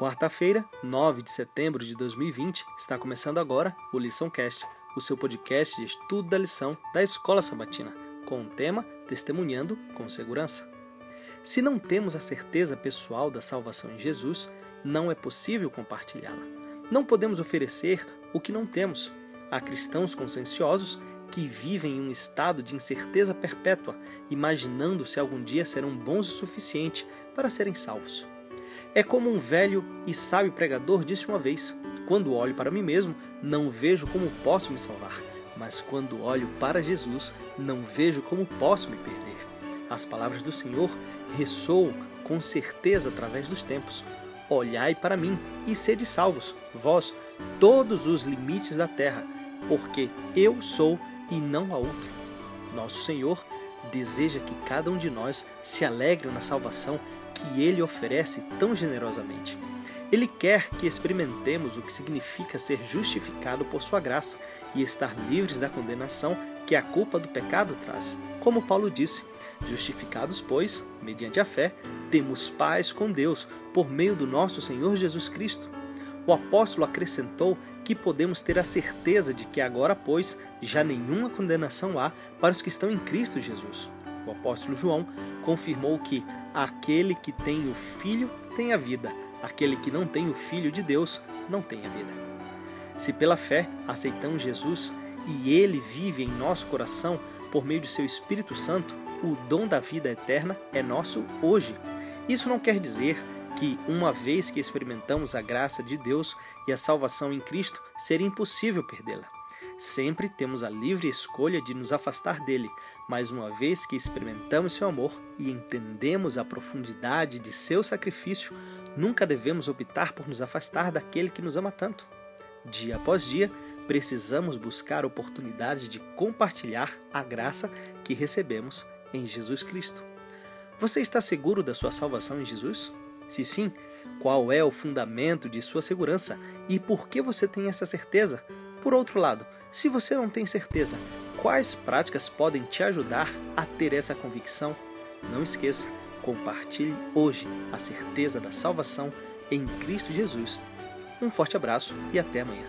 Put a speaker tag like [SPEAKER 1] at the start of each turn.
[SPEAKER 1] Quarta-feira, 9 de setembro de 2020, está começando agora o Lição Cast, o seu podcast de estudo da lição da Escola Sabatina, com o tema Testemunhando com Segurança. Se não temos a certeza pessoal da salvação em Jesus, não é possível compartilhá-la. Não podemos oferecer o que não temos. Há cristãos conscienciosos que vivem em um estado de incerteza perpétua, imaginando se algum dia serão bons o suficiente para serem salvos. É como um velho e sábio pregador disse uma vez: Quando olho para mim mesmo, não vejo como posso me salvar, mas quando olho para Jesus, não vejo como posso me perder. As palavras do Senhor ressoam com certeza através dos tempos. Olhai para mim e sede salvos, vós, todos os limites da terra, porque eu sou e não há outro. Nosso Senhor deseja que cada um de nós se alegre na salvação que ele oferece tão generosamente. Ele quer que experimentemos o que significa ser justificado por sua graça e estar livres da condenação que a culpa do pecado traz. Como Paulo disse: Justificados, pois, mediante a fé, temos paz com Deus por meio do nosso Senhor Jesus Cristo. O apóstolo acrescentou que podemos ter a certeza de que agora, pois, já nenhuma condenação há para os que estão em Cristo Jesus o apóstolo João, confirmou que aquele que tem o Filho tem a vida, aquele que não tem o Filho de Deus não tem a vida. Se pela fé aceitamos Jesus e ele vive em nosso coração por meio de seu Espírito Santo, o dom da vida eterna é nosso hoje. Isso não quer dizer que, uma vez que experimentamos a graça de Deus e a salvação em Cristo, seria impossível perdê-la. Sempre temos a livre escolha de nos afastar dele, mas uma vez que experimentamos seu amor e entendemos a profundidade de seu sacrifício, nunca devemos optar por nos afastar daquele que nos ama tanto. Dia após dia, precisamos buscar oportunidades de compartilhar a graça que recebemos em Jesus Cristo. Você está seguro da sua salvação em Jesus? Se sim, qual é o fundamento de sua segurança e por que você tem essa certeza? Por outro lado, se você não tem certeza, quais práticas podem te ajudar a ter essa convicção? Não esqueça, compartilhe hoje a certeza da salvação em Cristo Jesus. Um forte abraço e até amanhã.